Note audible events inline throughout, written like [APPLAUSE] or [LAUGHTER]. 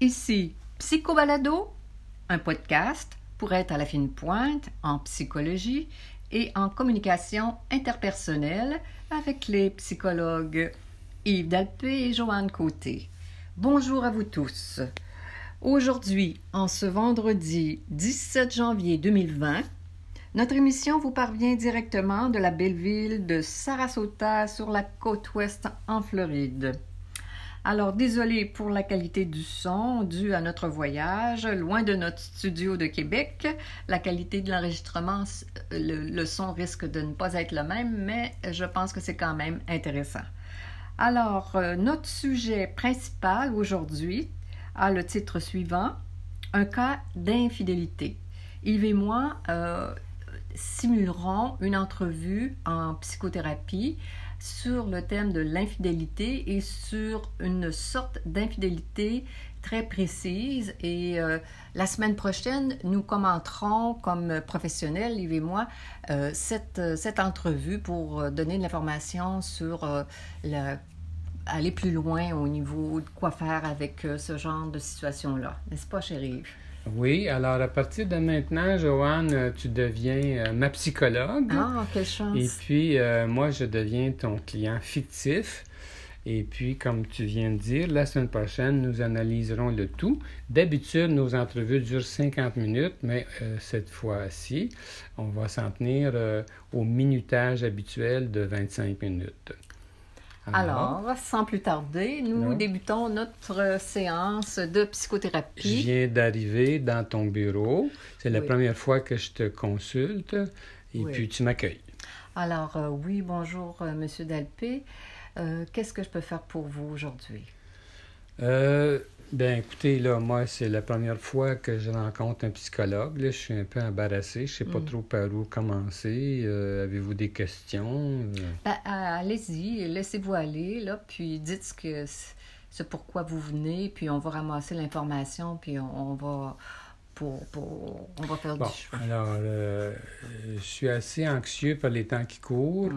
Ici Psychobalado, un podcast pour être à la fine pointe en psychologie et en communication interpersonnelle avec les psychologues Yves Dalpé et Joanne Côté. Bonjour à vous tous. Aujourd'hui, en ce vendredi 17 janvier 2020, notre émission vous parvient directement de la belle ville de Sarasota sur la côte ouest en Floride. Alors, désolé pour la qualité du son dû à notre voyage, loin de notre studio de Québec. La qualité de l'enregistrement, le, son risque de ne pas être le même, mais je pense que c'est quand même intéressant. Alors, euh, notre sujet principal aujourd'hui a le titre suivant Un cas d'infidélité. Yves et moi euh, simulerons une entrevue en psychothérapie sur le thème de l'infidélité et sur une sorte d'infidélité très précise. Et euh, la semaine prochaine, nous commenterons comme professionnels, Yves et moi, cette, cette, entrevue pour donner de l'information sur euh, aller plus loin au niveau de quoi faire avec ce genre de situation-là. N'est-ce pas, chérie? Oui, alors à partir de maintenant, Joanne, tu deviens euh, ma psychologue. Ah, quelle chance. Et puis, euh, moi, je deviens ton client fictif. Et puis, comme tu viens de dire, la semaine prochaine, nous analyserons le tout. D'habitude, nos entrevues durent 50 minutes, mais euh, cette fois-ci, on va s'en tenir au minutage habituel de 25 minutes. Alors, sans plus tarder, nous débutons notre séance de psychothérapie. Je viens d'arriver dans ton bureau. C'est la première fois que je te consulte et puis tu m'accueilles. Alors, euh, oui, bonjour, M. Euh, Monsieur Dalpé. Euh, qu'est-ce que je peux faire pour vous aujourd'hui? Ben écoutez, là, moi, c'est la première fois que je rencontre un psychologue. Là, je suis un peu embarrassé. Je sais pas mm. trop par où commencer. Euh, avez-vous des questions? Ben, allez-y, laissez-vous aller, là, puis dites ce que c'est pourquoi vous venez, puis on va ramasser l'information, puis on, va pour, pour, on va faire du choix. Alors, euh, je suis assez anxieux par les temps qui courent.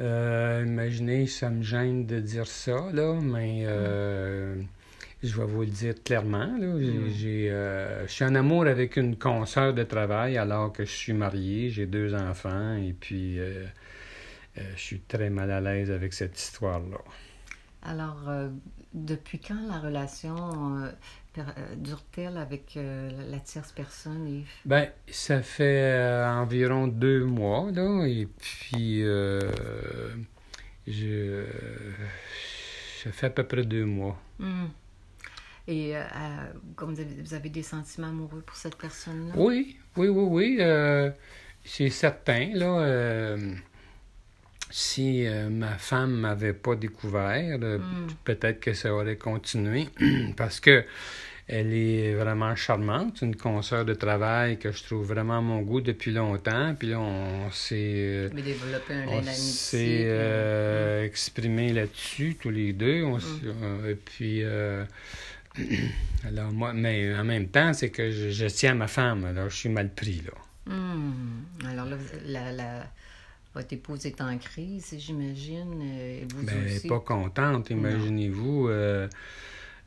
Euh, imaginez, ça me gêne de dire ça, là, mais mm. Je vais vous le dire clairement. Là. J'ai, hmm. euh, je suis en amour avec une consoeur de travail alors que je suis marié, j'ai deux enfants et puis euh, euh, je suis très mal à l'aise avec cette histoire-là. Alors, depuis quand la relation dure-t-elle avec la tierce personne, Yves? Ben, ça fait environ deux mois, là, et puis je... ça fait à peu près deux mois. Hmm. Et euh, comme vous avez, des sentiments amoureux pour cette personne-là? Oui, oui, oui, oui. Euh, c'est certain, là. Euh, si ma femme m'avait pas découvert, hmm. peut-être que ça aurait continué [CLEARS THROAT] parce que elle est vraiment charmante, une consoeur de travail que je trouve vraiment mon goût depuis longtemps. Puis là, on s'est, on exprimé là-dessus tous les deux. On, hmm. et puis [CLEARS THROAT] Alors, moi, mais en même temps, c'est que je, tiens à ma femme, alors je suis mal pris, là. Hmm. Alors là, la, votre épouse est en crise, j'imagine. Euh, vous ben, Elle n'est pas contente, imaginez-vous. Euh,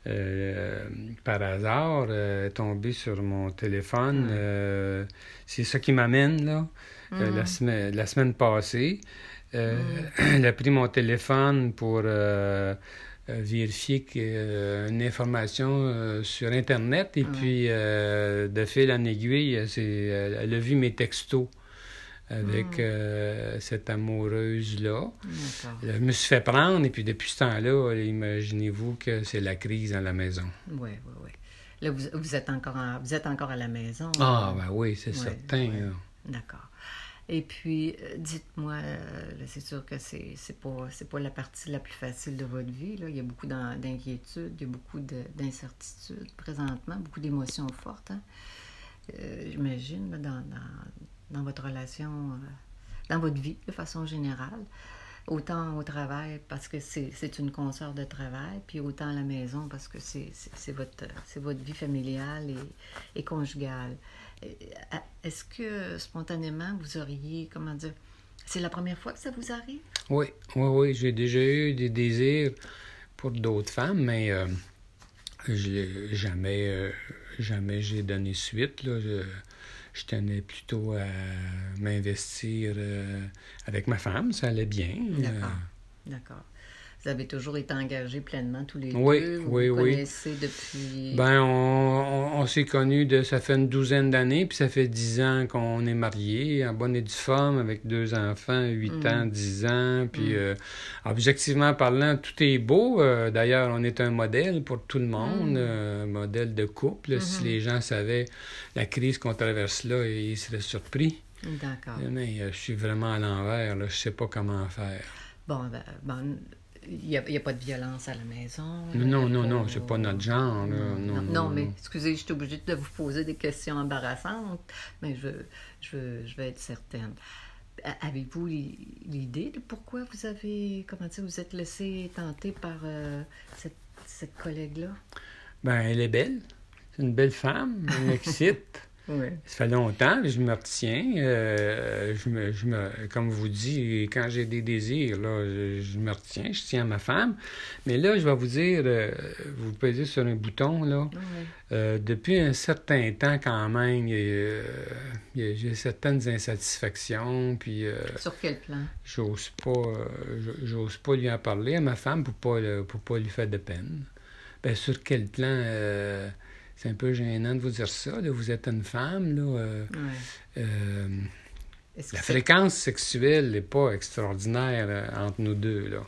euh, par hasard, est tombée sur mon téléphone. Hmm. c'est ça qui m'amène, là, la, hmm. semaine, la semaine passée. [CLEARS THROAT] Elle a pris mon téléphone pour euh, vérifier que, euh, une information euh, sur Internet et puis de fil en aiguille, elle a vu mes textos avec hmm. cette amoureuse-là. Je me suis fait prendre et puis depuis ce temps-là, imaginez-vous que c'est la crise dans la maison. Oui, oui, oui. Là, vous, êtes, encore vous êtes encore à la maison. Ah, ben oui, c'est certain. D'accord. Et puis, euh, dites-moi, euh, c'est sûr que c'est c'est pas pas la partie la plus facile de votre vie. Là. Il y a beaucoup d'inquiétudes, il y a beaucoup d'incertitudes présentement, beaucoup d'émotions fortes. Hein. Euh, j'imagine dans, dans, votre relation, dans votre vie de façon générale. autant au travail parce que c'est une consort de travail, puis autant à la maison parce que c'est votre, votre vie familiale et, et conjugale. Est-ce que spontanément, vous auriez, comment dire, c'est la première fois que ça vous arrive? Oui, oui, oui. J'ai déjà eu des désirs pour d'autres femmes, mais euh, jamais, euh, jamais j'ai donné suite. Là. Je, je tenais plutôt à m'investir euh, avec ma femme. Ça allait bien. D'accord. D'accord. Vous avez toujours été engagés pleinement tous les oui, deux. Vous oui, vous oui. connaissez depuis. Ben, on, on, s'est connus de. Ça fait une douzaine d'années, puis ça fait dix ans qu'on est mariés, en bonne et due forme, avec deux enfants, huit Mm. ans, dix ans. Puis, Mm. euh, objectivement parlant, tout est beau. Euh, D'ailleurs, on est un modèle pour tout le monde, Mm. euh, un modèle de couple. Si Mhm. les gens savaient la crise qu'on traverse là, ils seraient surpris. D'accord. Mais euh, je suis vraiment à l'envers. Je sais pas comment faire. Bon, ben, bon, il n'y a, pas de violence à la maison. Non, non, non, c'est pas notre genre. là. Non, Non, non, non, mais excusez, je suis obligée de vous poser des questions embarrassantes, mais je, je, je vais être certaine. Avez-vous l'i- l'idée de pourquoi vous avez, comment dire, vous êtes laissé tenter par euh, cette, cette collègue-là? Ben, elle est belle. C'est une belle femme. Elle m'excite. [LAUGHS] Oui. Ça fait longtemps, je me retiens. Euh, je me, je me, comme vous dis, quand j'ai des désirs, là, je, je me retiens, je tiens à ma femme. Mais là, je vais vous dire, euh, vous pesez sur un bouton, là. Oui. Euh, depuis un certain temps, quand même, j'ai certaines insatisfactions, puis Sur quel plan? j'ose pas, j'ose pas lui en parler à ma femme pour pas, pour pas lui faire de peine. Ben, sur quel plan c'est un peu gênant de vous dire ça. Là. Vous êtes une femme, là. euh, euh, la fréquence sexuelle n'est pas extraordinaire euh, entre nous deux, là.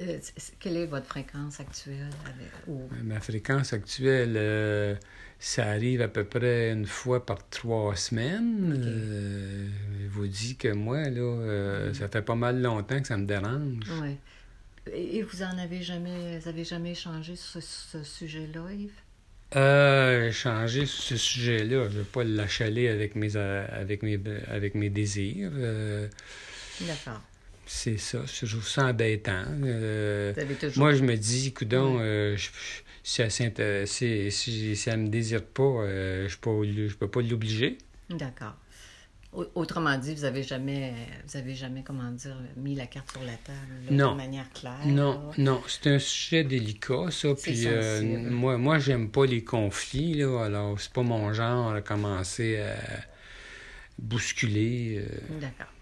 euh, quelle est votre fréquence actuelle? Avec, ou- Ma fréquence actuelle, ça arrive à peu près une fois par trois semaines. Je vous dis que moi, là, euh, ça fait pas mal longtemps que ça me dérange. Et et vous en avez jamais, vous avez jamais échangé sur ce, ce sujet-là, Yves? Euh, changer sur ce sujet-là, je vais pas l'achaler avec mes, euh, avec mes, avec mes désirs. Euh, D'accord. c'est ça, je trouve ça embêtant. Euh, Vous avez toujours. moi, je me dis, coudon, euh, je- si, elle s'int- si, si, si elle me désire pas, je peux, je peux pas l'obliger. D'accord. Au- Autrement dit, vous avez jamais, vous avez jamais, comment dire, mis la carte sur la table là, Non. de manière claire? Non, non, c'est un sujet délicat, ça. Puis euh, moi, moi j'aime pas les conflits, là. Alors, c'est pas mon genre à commencer à bousculer. euh. D'accord.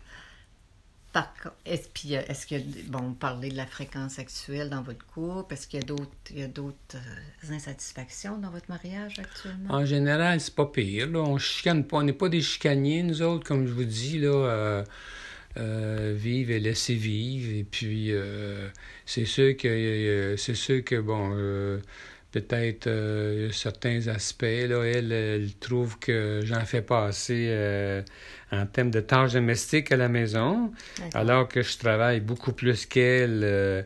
Est-ce, puis, euh, est-ce qu'il y a, bon, vous parlez de la fréquence sexuelle dans votre couple, est-ce qu'il y a d'autres, il y a d'autres euh, insatisfactions dans votre mariage actuellement? En général, c'est pas pire. Là. On chicane pas. On n'est pas des chicaniers, nous autres, comme je vous dis. Là, euh, euh, et laisser vivre. Et puis, c'est sûr que c'est sûr que bon. Peut-être euh, certains aspects, là, elle, elle trouve que j'en fais pas assez euh, en termes de tâches domestiques à la maison, alors que je travaille beaucoup plus qu'elle. euh,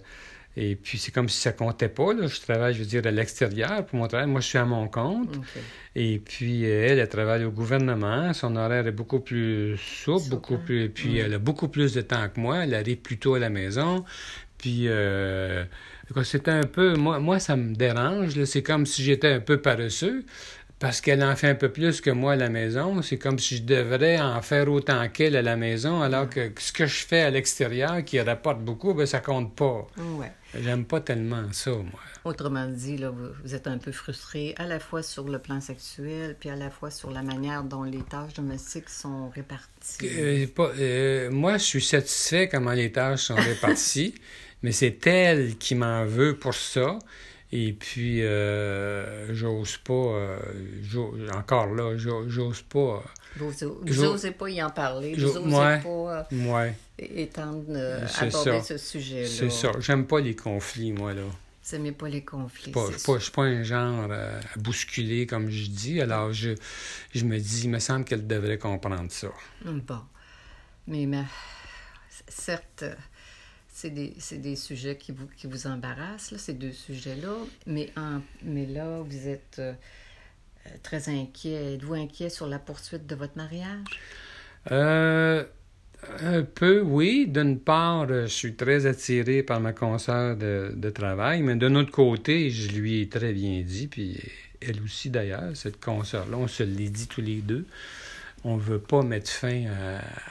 et puis c'est comme si ça comptait pas. Là. Je travaille, je veux dire, à l'extérieur pour mon travail. Moi, je suis à mon compte. Et puis, euh, elle, elle travaille au gouvernement. Son horaire est beaucoup plus souple, beaucoup hein? plus. Puis, Mm. elle a beaucoup plus de temps que moi. Elle arrive plus tôt à la maison. Puis, euh, c'est un peu. Moi, moi, ça me dérange. C'est comme si j'étais un peu paresseux. Parce qu'elle en fait un peu plus que moi à la maison. C'est comme si je devrais en faire autant qu'elle à la maison, alors que ce que je fais à l'extérieur, qui rapporte beaucoup, ben, ça compte pas. Ouais. J'aime pas tellement ça, moi. Autrement dit, là, vous, vous êtes un peu frustré à la fois sur le plan sexuel, puis à la fois sur la manière dont les tâches domestiques sont réparties. Euh, pas- euh, moi, je suis satisfait comment les tâches sont réparties, [LAUGHS] mais c'est elle qui m'en veut pour ça. Et puis, euh, j'ose pas, euh, encore là, j'o- j'ose pas, Vous, vous pas y en parler, vous osez ouais. pas euh, ouais, étendre, euh, aborder ça. ce sujet-là. c'est ça. J'aime pas les conflits, moi, là. Vous n'aimez pas les conflits. Pas- pas, je suis pas un genre euh, à bousculer, comme je dis. Alors, je, je me dis, il me semble qu'elle devrait comprendre ça. Bon. Mais, mais, certes, euh, c'est des, des sujets qui vous, qui vous embarrassent, là, ces deux sujets-là. Mais, en, mais là, vous êtes euh, euh, très inquiet. Êtes-vous inquiet sur la poursuite de votre mariage? Euh, Un peu, oui. D'une part, je suis très attiré par ma consoeur de, de travail, mais d'un autre côté, je lui ai très bien dit, puis elle aussi d'ailleurs, cette consoeur-là, on se l'est dit tous les deux. On ne veut pas mettre fin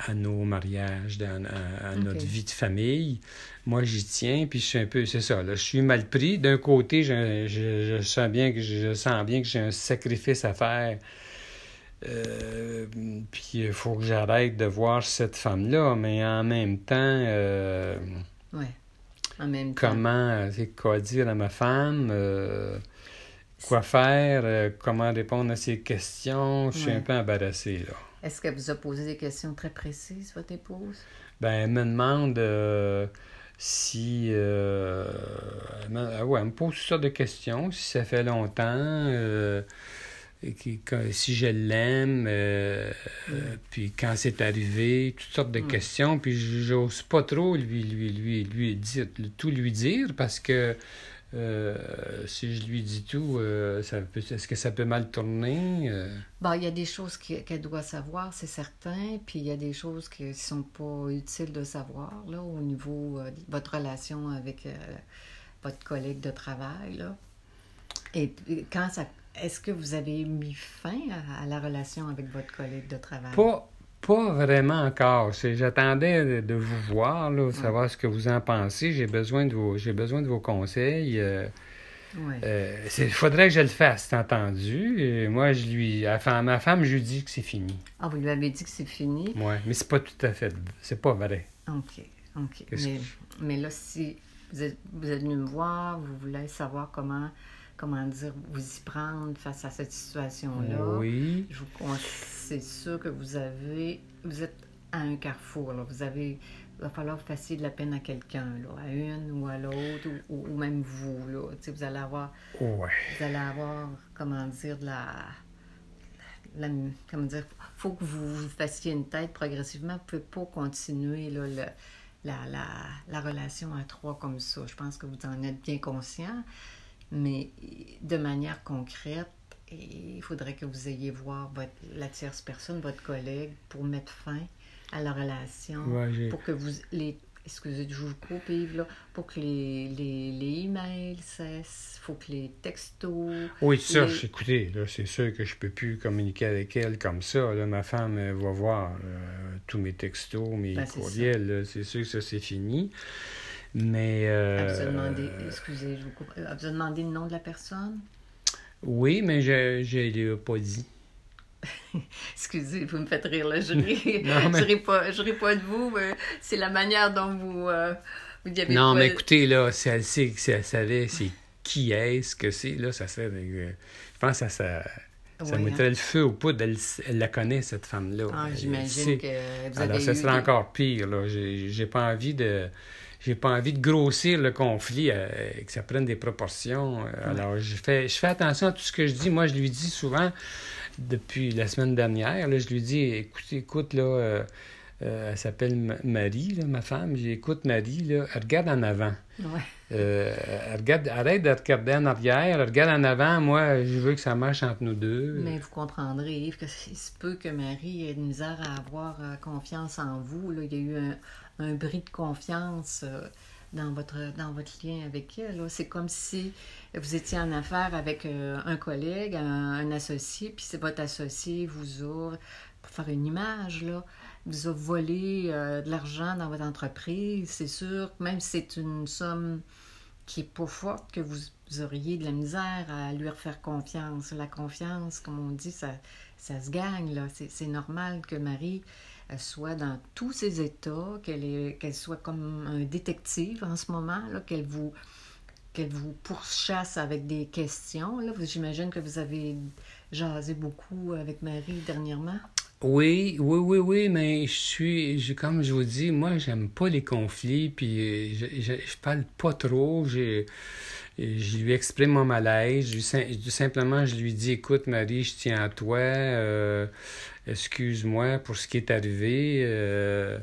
à, nos mariages, à, notre vie de famille. Moi, j'y tiens, puis je suis un peu, c'est ça, là, je suis mal pris. D'un côté, je, je, sens bien que je sens bien que j'ai un sacrifice à faire. Euh, puis il faut que j'arrête de voir cette femme-là, mais en même temps, euh, en même temps. comment, c'est quoi dire à ma femme, euh, quoi faire, euh, comment répondre à ces questions. Je suis un peu embarrassé, là. Est-ce qu'elle vous a posé des questions très précises, votre épouse? Ben, elle me demande euh, si... Euh, elle, me, ouais, elle me pose toutes sortes de questions, si ça fait longtemps, et si je l'aime, puis quand c'est arrivé, toutes sortes de questions, puis j'ose pas trop lui, lui, lui, lui dire, tout lui dire, parce que euh, si je lui dis tout, euh, est-ce que ça peut mal tourner? Euh? Bon, il y a des choses qu'elle doit savoir, c'est certain, puis il y a des choses qui ne sont pas utiles de savoir là, au niveau de votre relation avec votre collègue de travail. Là. Et quand ça. Est-ce que vous avez mis fin à, la relation avec votre collègue de travail? Pas, pas vraiment encore. J'attendais de, vous voir, là, savoir ce que vous en pensez. J'ai besoin de vos, j'ai besoin de vos conseils. Il euh, euh, faudrait que je le fasse, c'est entendu. Et moi, je lui, à ma femme, je lui dis que c'est fini. Ah, vous lui avez dit que c'est fini? Oui, mais c'est pas tout à fait, c'est pas vrai. OK, OK. Mais, mais, là, si vous êtes, vous êtes venu me voir, vous voulez savoir comment comment dire, vous y prendre face à cette situation-là. Oui. Je vous c'est sûr que vous avez, vous êtes à un carrefour. Là. Vous avez, il va falloir passer de la peine à quelqu'un, là, à une ou à l'autre, ou, ou, même vous. Là. vous allez avoir, ouais. vous allez avoir, comment dire, de la, la comment dire, faut que vous, vous fassiez une tête progressivement. Vous ne pouvez pas continuer là, le, la, la, la relation à trois comme ça. Je pense que vous en êtes bien conscient mais de manière concrète, il faudrait que vous ayez voir votre, la tierce personne, votre collègue, pour mettre fin à la relation, pour que vous les excusez, je vous coupe, Yves, là, pour que les, les, les emails cessent, faut que les textos... Oui, ça, écoutez, là, c'est sûr que je peux plus communiquer avec elle comme ça. Là, ma femme va voir euh, tous mes textos, mes ben, courriels, c'est sûr que ça, c'est fini. Mais. Euh, excusez, je vous coupe, elle vous a demandé le nom de la personne? Oui, mais je ne l'ai pas dit. [LAUGHS] Excusez, vous me faites rire, là. Je [LAUGHS] ne ris, pas, je ris pas de vous, mais c'est la manière dont vous, euh, vous y avez Non, mais écoutez, là, si elle sait, si elle savait c'est qui est-ce que c'est, là, ça serait... Euh, je pense que ça, ça, ça mettrait hein. le feu au poudre. Elle, elle, la connaît, cette femme-là. Ah, j'imagine que vous avez Alors, ça serait encore pire, là. J'ai pas envie de j'ai pas envie de grossir le conflit, euh, que ça prenne des proportions. Euh, alors, je fais, je fais attention à tout ce que je dis. Moi, je lui dis souvent, depuis la semaine dernière, là, je lui dis, écoute, écoute, là, euh, elle s'appelle Marie, là, ma femme. J'écoute Marie, là, elle regarde en avant. regarde, arrête de regarder en arrière, regarde en avant. Moi, je veux que ça marche entre nous deux. Mais vous comprendrez, Yves, que c'est peu que Marie ait de misère à avoir confiance en vous. Là. Il y a eu un, un bris de confiance euh, dans votre, dans votre lien avec elle. C'est comme si vous étiez en affaire avec euh, un collègue, un, associé, puis c'est votre associé vous a, pour faire une image, là, vous a volé euh, de l'argent dans votre entreprise. C'est sûr, même si c'est une somme qui est pas forte, que vous, auriez de la misère à lui refaire confiance. La confiance, comme on dit, ça, ça se gagne. Là. C'est, normal que Marie soit dans tous ses états, qu'elle qu'elle soit comme un détective en ce moment, qu'elle vous qu'elle vous pourchasse avec des questions. Là, j'imagine que vous avez jasé beaucoup avec Marie dernièrement. Oui, oui, oui, oui, mais je suis, comme je vous dis, moi, j'aime pas les conflits, puis je, je, parle pas trop. Je, je lui exprime mon malaise. Je simplement, je lui dis, écoute, Marie, je tiens à toi. Euh, excuse-moi pour ce qui est arrivé. Euh,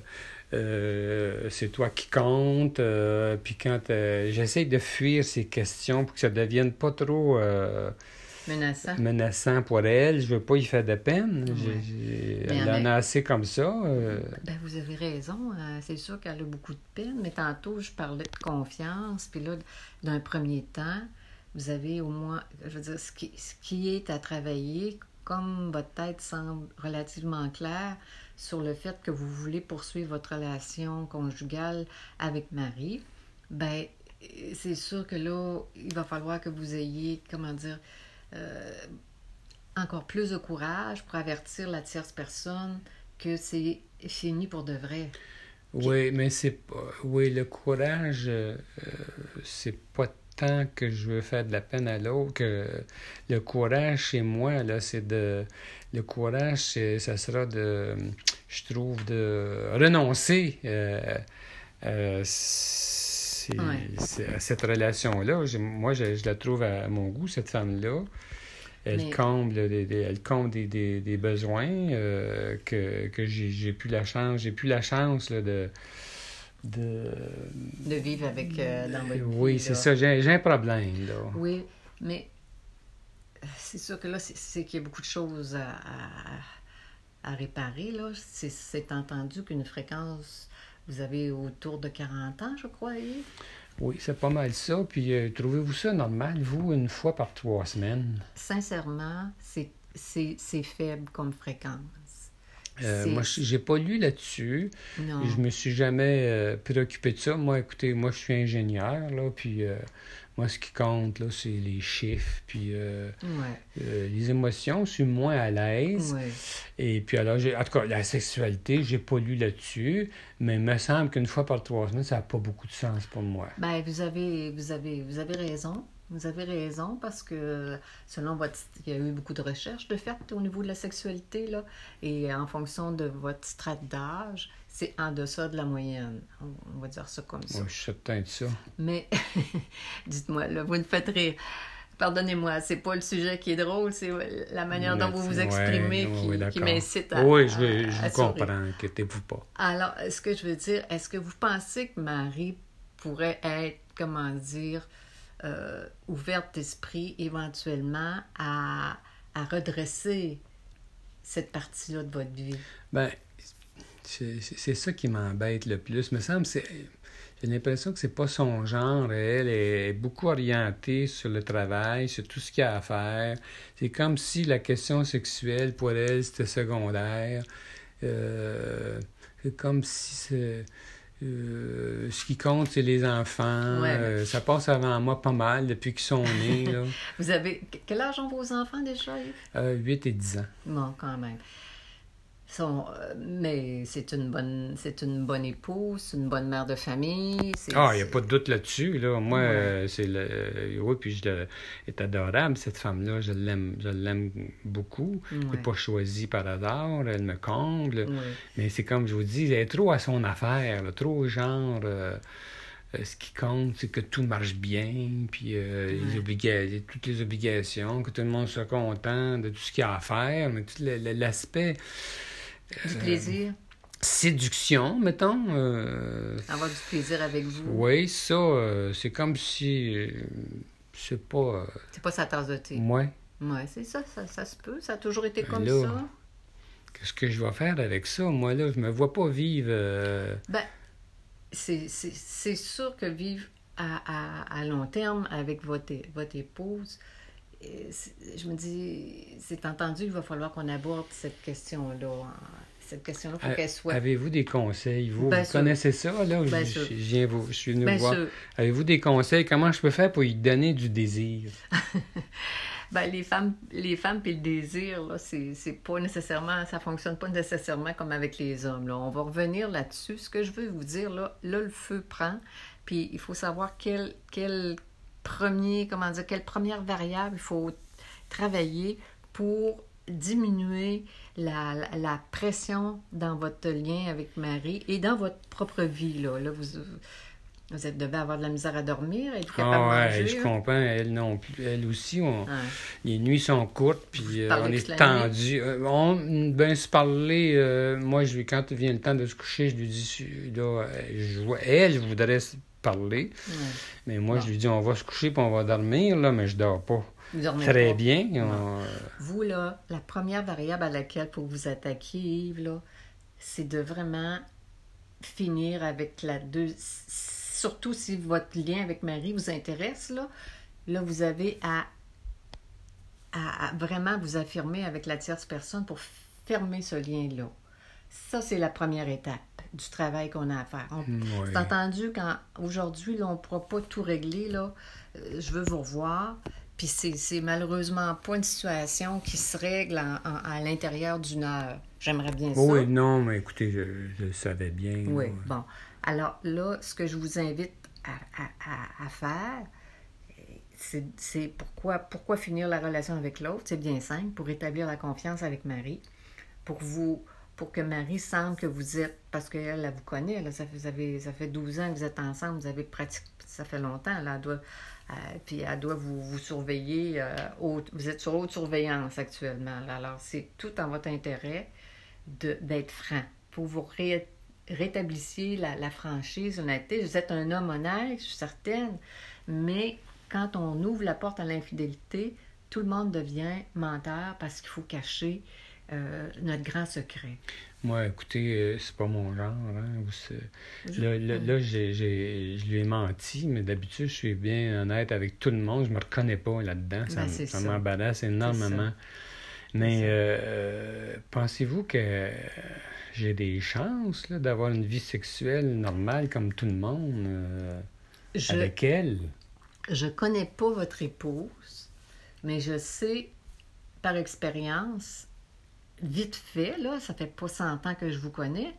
euh, c'est toi qui compte. Euh, puis quand j'essaie de fuir ces questions pour que ça devienne pas trop menaçant. menaçant pour elle. Je veux pas y faire de peine. J'ai- j'ai- Mais elle en en a assez comme ça. euh, Ben, vous avez raison. euh, c'est sûr qu'elle a beaucoup de peine, mais tantôt, je parlais de confiance. Puis là, d'un premier temps, vous avez au moins, je veux dire, ce qui, ce qui est à travailler, comme votre tête semble relativement claire sur le fait que vous voulez poursuivre votre relation conjugale avec Marie, ben, c'est sûr que là, il va falloir que vous ayez, comment dire, encore plus de courage pour avertir la tierce personne que c'est fini pour de vrai. Oui, mais c'est. Oui, le courage, euh, euh, c'est pas tant que je veux faire de la peine à l'autre que le courage chez moi, là, c'est de. Le courage, ça sera de. Je trouve de renoncer euh, euh, Ouais. cette relation-là. Moi, je, je la trouve à mon goût, cette femme-là. Elle Mais- comble, des, des- elle comble des, des- des besoins euh, que, que j'ai, plus la chance, j'ai plus la chance là, de, de De vivre avec euh, dans votre oui, c'est ça, j'ai, j'ai un problème là. Oui, mais euh, c'est sûr que là, c'est, qu'il y a beaucoup de choses à, à- à réparer. Là. C'est, c'est entendu qu'une fréquence, vous avez autour de 40 ans, je crois, Yves? Oui, c'est pas mal ça. Puis euh, trouvez-vous ça normal, vous, une fois par trois semaines? Sincèrement, c'est faible comme fréquence. Euh, moi, je- j'ai pas lu là-dessus. Je me suis jamais euh, préoccupé de ça. Moi, écoutez, moi, je suis ingénieur, là, puis euh, moi, ce qui compte, là, c'est les chiffres, puis euh, Ouais, euh, les émotions. Je suis moins à l'aise. ouais. Et puis alors, en tout cas, la sexualité, j'ai pas lu là-dessus, mais il me semble qu'une fois par trois semaines, ça n'a pas beaucoup de sens pour moi. Ben, vous avez, vous avez, vous avez raison. Vous avez raison parce que selon votre... Il y a eu beaucoup de recherches de fait au niveau de la sexualité, là. Et en fonction de votre strate d'âge, c'est en deçà de la moyenne. On va dire ça comme ça. Moi, je suis certain de ça. Mais, [LAUGHS] dites-moi, là, vous me faites rire. Pardonnez-moi, c'est pas le sujet qui est drôle, c'est la manière dont vous vous exprimez qui, m'incite à. Oui, je, vais- à- je à vous sourire. comprends, inquiétez-vous pas. Alors, ce que je veux dire, est-ce que vous pensez que Marie pourrait être, comment dire, euh, ouverte d'esprit éventuellement à, à redresser cette partie-là de votre vie? Ben, c'est, ça qui m'embête le plus. Me semble, c'est, j'ai l'impression que c'est pas son genre. Elle est beaucoup orientée sur le travail, sur tout ce qu'il y a à faire. C'est comme si la question sexuelle pour elle c'était secondaire. Euh, c'est comme si euh, ce qui compte c'est les enfants. Ouais. Euh, ça passe avant moi pas mal depuis qu'ils sont nés. là. [LAUGHS] Vous avez... Quel âge ont vos enfants déjà? Euh, 8 et 10 ans. Bon, quand même. Euh, mais c'est une bonne c'est une bonne épouse, une bonne mère de famille. Ah, il n'y a pas de doute là-dessus. Là. Moi, Ouais. euh, c'est le. euh, oui, puis je elle est adorable, cette femme-là. Je l'aime, je l'aime beaucoup. Je Ouais. l'ai pas choisie par hasard. Elle me comble. Ouais. Mais c'est comme je vous dis, elle est trop à son affaire. là, trop genre. euh, ce qui compte, c'est que tout marche bien, puis euh, les Ouais. obliga- toutes les obligations, que tout le monde soit content de tout ce qu'il y a à faire, mais tout l'aspect Du euh, plaisir, séduction, mettons. euh, avoir du plaisir avec vous. oui, ça, euh, c'est comme si. euh, c'est pas. euh, C'est pas sa tasse de thé. moi, Oui, c'est ça, ça, ça se peut. Ça a toujours été comme là, ça. qu'est-ce que je vais faire avec ça? Moi, là, je me vois pas vivre. euh, Ben, c'est sûr que vivre à, à, à long terme avec votre, épouse, je me dis, c'est entendu, il va falloir qu'on aborde cette question-là. Cette question-là, faut qu'elle soit. Avez-vous des conseils? Vous, connaissez ça, là? Bien je, je viens vous, je suis venu voir. Avez-vous des conseils? Comment je peux faire pour lui donner du désir? [LAUGHS] Ben, les femmes, les femmes puis le désir, là, c'est pas nécessairement, ça fonctionne pas nécessairement comme avec les hommes. Là. On va revenir là-dessus. Ce que je veux vous dire, là, là, le feu prend, puis il faut savoir quel, quel premier, comment dire, quelle première variable il faut travailler pour diminuer la, la, la pression dans votre lien avec Marie et dans votre propre vie. Là, là vous, vous êtes, devez avoir de la misère à dormir, être capable de ouais, manger. je comprends. Elle non plus. Elle aussi, on- Ouais. les nuits sont courtes, puis euh, on est tendu. Euh, on ben se parler. euh, moi, je, quand vient le temps de se coucher, je lui dis, là, euh, je elle, je parler. Mais moi, je lui dis, on va se coucher puis on va dormir, là, mais je dors pas. Très bien. Vous, là, la première variable à laquelle pour vous attaquer, Yves, là, c'est de vraiment finir avec la deux. Surtout si votre lien avec Marie vous intéresse, là, là vous avez à, à, vraiment vous affirmer avec la tierce personne pour fermer ce lien-là. Ça, c'est la première étape du travail qu'on a à faire. C'est entendu quand aujourd'hui, on ne pourra pas tout régler. Là, euh, je veux vous revoir. Puis c'est malheureusement pas une situation qui se règle à l'intérieur d'une heure. J'aimerais bien ça. Oui, non, mais écoutez, je, je savais bien. Oui, bon. Alors là, ce que je vous invite à, à, faire, c'est pourquoi, pourquoi finir la relation avec l'autre? C'est bien simple, pour établir la confiance avec Marie, pour vous pour que Marie sente que vous êtes, parce qu'elle, elle vous connaît, là, ça, fait, ça, fait, ça fait 12 ans que vous êtes ensemble, vous avez pratiqué, ça fait longtemps, là, elle doit, puis elle doit vous, vous surveiller, euh, vous êtes sur haute surveillance actuellement, alors c'est tout en votre intérêt d'être franc, pour vous rétablissiez la, la franchise, l'honnêteté. Vous êtes un homme honnête, je suis certaine, mais quand on ouvre la porte à l'infidélité, tout le monde devient menteur parce qu'il faut cacher euh, notre grand secret. Moi, écoutez, euh, c'est pas mon genre. Hein, là, là, j'ai, je lui ai menti, mais d'habitude, je suis bien honnête avec tout le monde. Je me reconnais pas là-dedans. ça, ben, ça m'embadasse énormément. Mais euh, pensez-vous que j'ai des chances d'avoir une vie sexuelle normale comme tout le monde avec elle? Je connais pas votre épouse, mais je sais par expérience vite fait, là, ça fait pas 100 ans que je vous connais,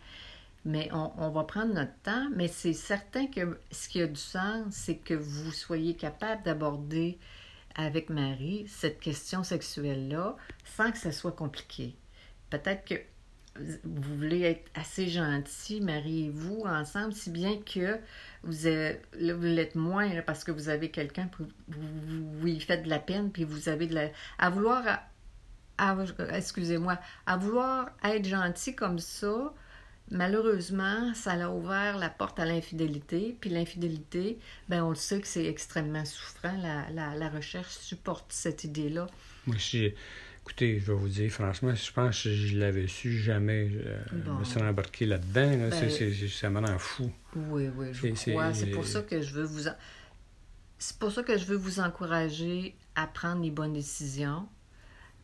mais on, va prendre notre temps. Mais c'est certain que ce qui a du sens, c'est que vous soyez capable d'aborder avec Marie cette question sexuelle-là sans que ça soit compliqué. Peut-être que vous voulez être assez gentil, Marie et vous, ensemble, si bien que vous, êtes, vous l'êtes moins parce que vous avez quelqu'un, vous, vous, vous, lui faites de la peine, puis vous avez de la... À vouloir excusez-moi, à vouloir être gentil comme ça, malheureusement, ça a ouvert la porte à l'infidélité. Puis l'infidélité, ben on le sait que c'est extrêmement souffrant. La, la, recherche supporte cette idée-là. Moi, je, écoutez, je vais vous dire, franchement, je pense que je l'avais su, jamais je me serais embarqué là-dedans. Ben, ça me rend fou. Oui, oui, je crois. C'est pour ça que je veux vous... C'est pour ça que je veux vous encourager à prendre les bonnes décisions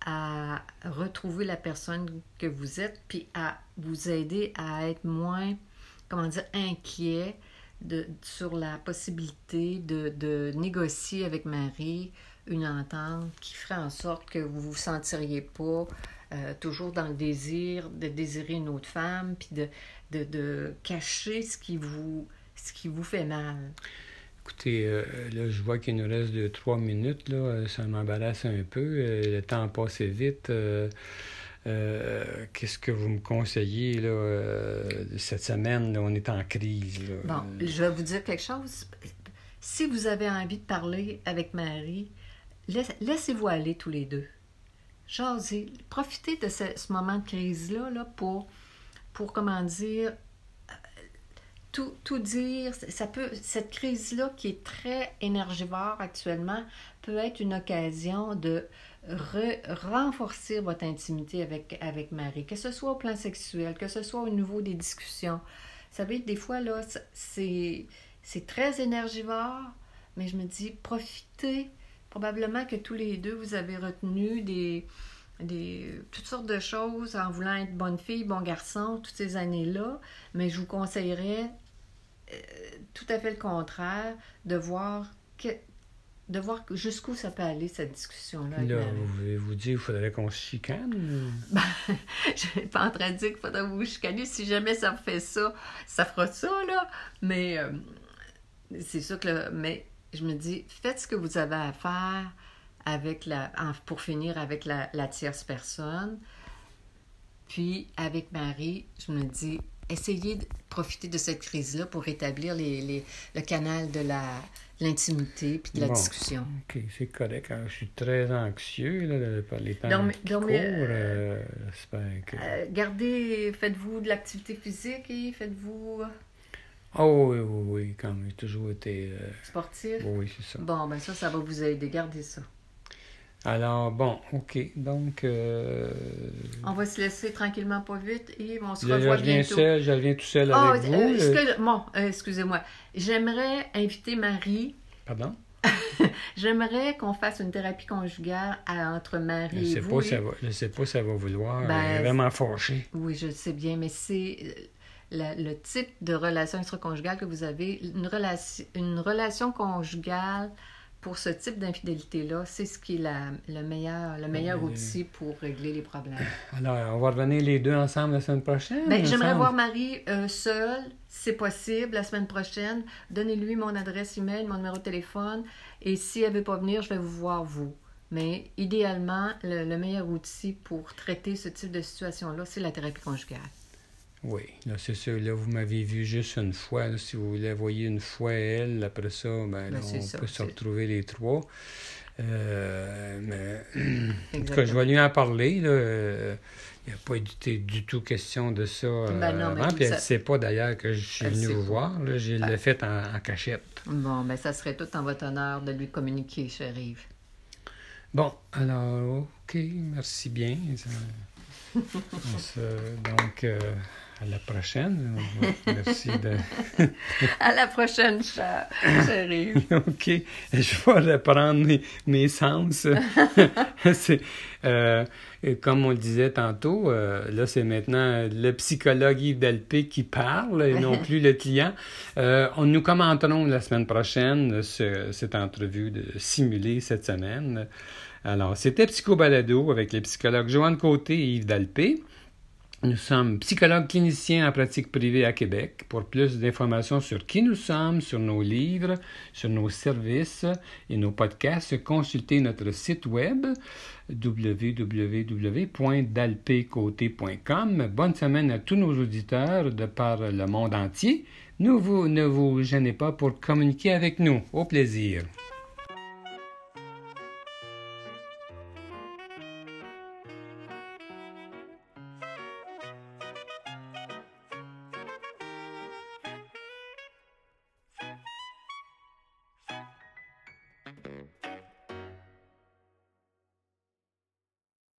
à retrouver la personne que vous êtes, puis à vous aider à être moins, comment dire, inquiet sur la possibilité de, de, négocier avec Marie une entente qui ferait en sorte que vous ne vous sentiriez pas euh, toujours dans le désir de désirer une autre femme, puis de, de, de cacher ce qui, vous, ce qui vous fait mal. Écoutez, euh, là, je vois qu'il nous reste de trois minutes. Euh, ça m'embarrasse un peu. Euh, le temps passe vite. Qu'est-ce que vous me conseillez là, cette semaine? On est en crise. Bon, je vais vous dire quelque chose. Si vous avez envie de parler avec Marie, laissez-vous aller tous les deux. Jasez. Profitez de ce, ce moment de crise-là là, pour, pour, comment dire, tout, dire, ça peut, cette crise-là qui est très énergivore actuellement peut être une occasion de renforcer votre intimité avec, avec Marie, que ce soit au plan sexuel, que ce soit au niveau des discussions. Vous savez, des fois, là, c'est, c'est très énergivore, mais je me dis, profitez. Probablement que tous les deux, vous avez retenu des, des, toutes sortes de choses en voulant être bonne fille, bon garçon, toutes ces années-là, mais je vous conseillerais euh, tout à fait le contraire, de voir que de voir jusqu'où ça peut aller, cette discussion-là. Là, vous vous dire qu'il faudrait qu'on se chicane? [LAUGHS] Ben, je suis pas en train de dire qu'il faudrait vous chicaner. Si jamais ça fait ça, ça fera ça, là. Mais euh, c'est sûr que... mais je me dis, faites ce que vous avez à faire avec la, pour finir avec la, la tierce personne. Puis, avec Marie, je me dis, essayez de profiter de cette crise-là pour rétablir les, les, le canal de la l'intimité puis de la discussion. OK, c'est correct. je suis très anxieux là, par les temps donc, qui donc, euh, euh, gardez, faites-vous de l'activité physique et faites-vous... Oh oui, oui, oui, quand j'ai toujours été... euh, Sportif? Oui, c'est ça. Bon, ben ça, ça va vous aider. Gardez ça. Alors, bon, OK. Donc, euh, On va se laisser tranquillement, pas vite, et on se je, je revoit reviens bientôt. seul, je reviens tout seul Ah, avec vous. euh, excuse- bon, euh, excusez-moi. J'aimerais inviter Marie. Pardon? [LAUGHS] J'aimerais qu'on fasse une thérapie conjugale à- entre Je Marie et sais vous. pas si ça va, je sais pas si ça va vouloir. Ben, elle est vraiment fâchée. Oui, je le sais bien, mais c'est la- le type de relation extra-conjugale que vous avez. Une relation, une relation conjugale pour ce type d'infidélité-là, c'est ce qui est la- le meilleur, le meilleur Oui. outil pour régler les problèmes. Alors, on va revenir les deux ensemble la semaine prochaine. Ben, J'aimerais voir Marie euh, seule, si c'est possible, la semaine prochaine. Donnez-lui mon adresse email, mon numéro de téléphone. Et si elle ne veut pas venir, je vais vous voir vous. Mais idéalement, le, le meilleur outil pour traiter ce type de situation-là, c'est la thérapie conjugale. Oui, là, c'est sûr. Là, vous m'avez vu juste une fois. là. si vous la voyez une fois, elle, après ça, ben, là, Ben, on ça, peut se retrouver les trois. Euh, mais, en tout cas, je vais lui en parler. là. Euh, Il n'y a pas été du tout question de ça euh, Ben non, avant. Puis elle ça- ne sait pas d'ailleurs que je suis Elle venu vous voir. là. Je Ah. l'ai fait en, en cachette. Bon, ben ça serait tout en votre honneur de lui communiquer, cher Yves. Bon, alors, OK, merci bien. Ça- donc, euh, à la prochaine. Merci de... À la prochaine, Yves. [LAUGHS] OK, je vais reprendre mes, mes sens. [LAUGHS] c'est, euh, comme on le disait tantôt, euh, là, c'est maintenant le psychologue Yves Delpé qui parle et non plus le client. On nous commenterons la semaine prochaine ce- cette entrevue de simulée cette semaine. Alors, c'était Psycho Balado avec les psychologues Joanne Côté et Yves Dalpé. Nous sommes psychologues cliniciens en pratique privée à Québec. Pour plus d'informations sur qui nous sommes, sur nos livres, sur nos services et nos podcasts, consultez notre site web www.dalpécoté.com. Bonne semaine à tous nos auditeurs de par le monde entier. Vous, ne vous gênez pas pour communiquer avec nous. Au plaisir.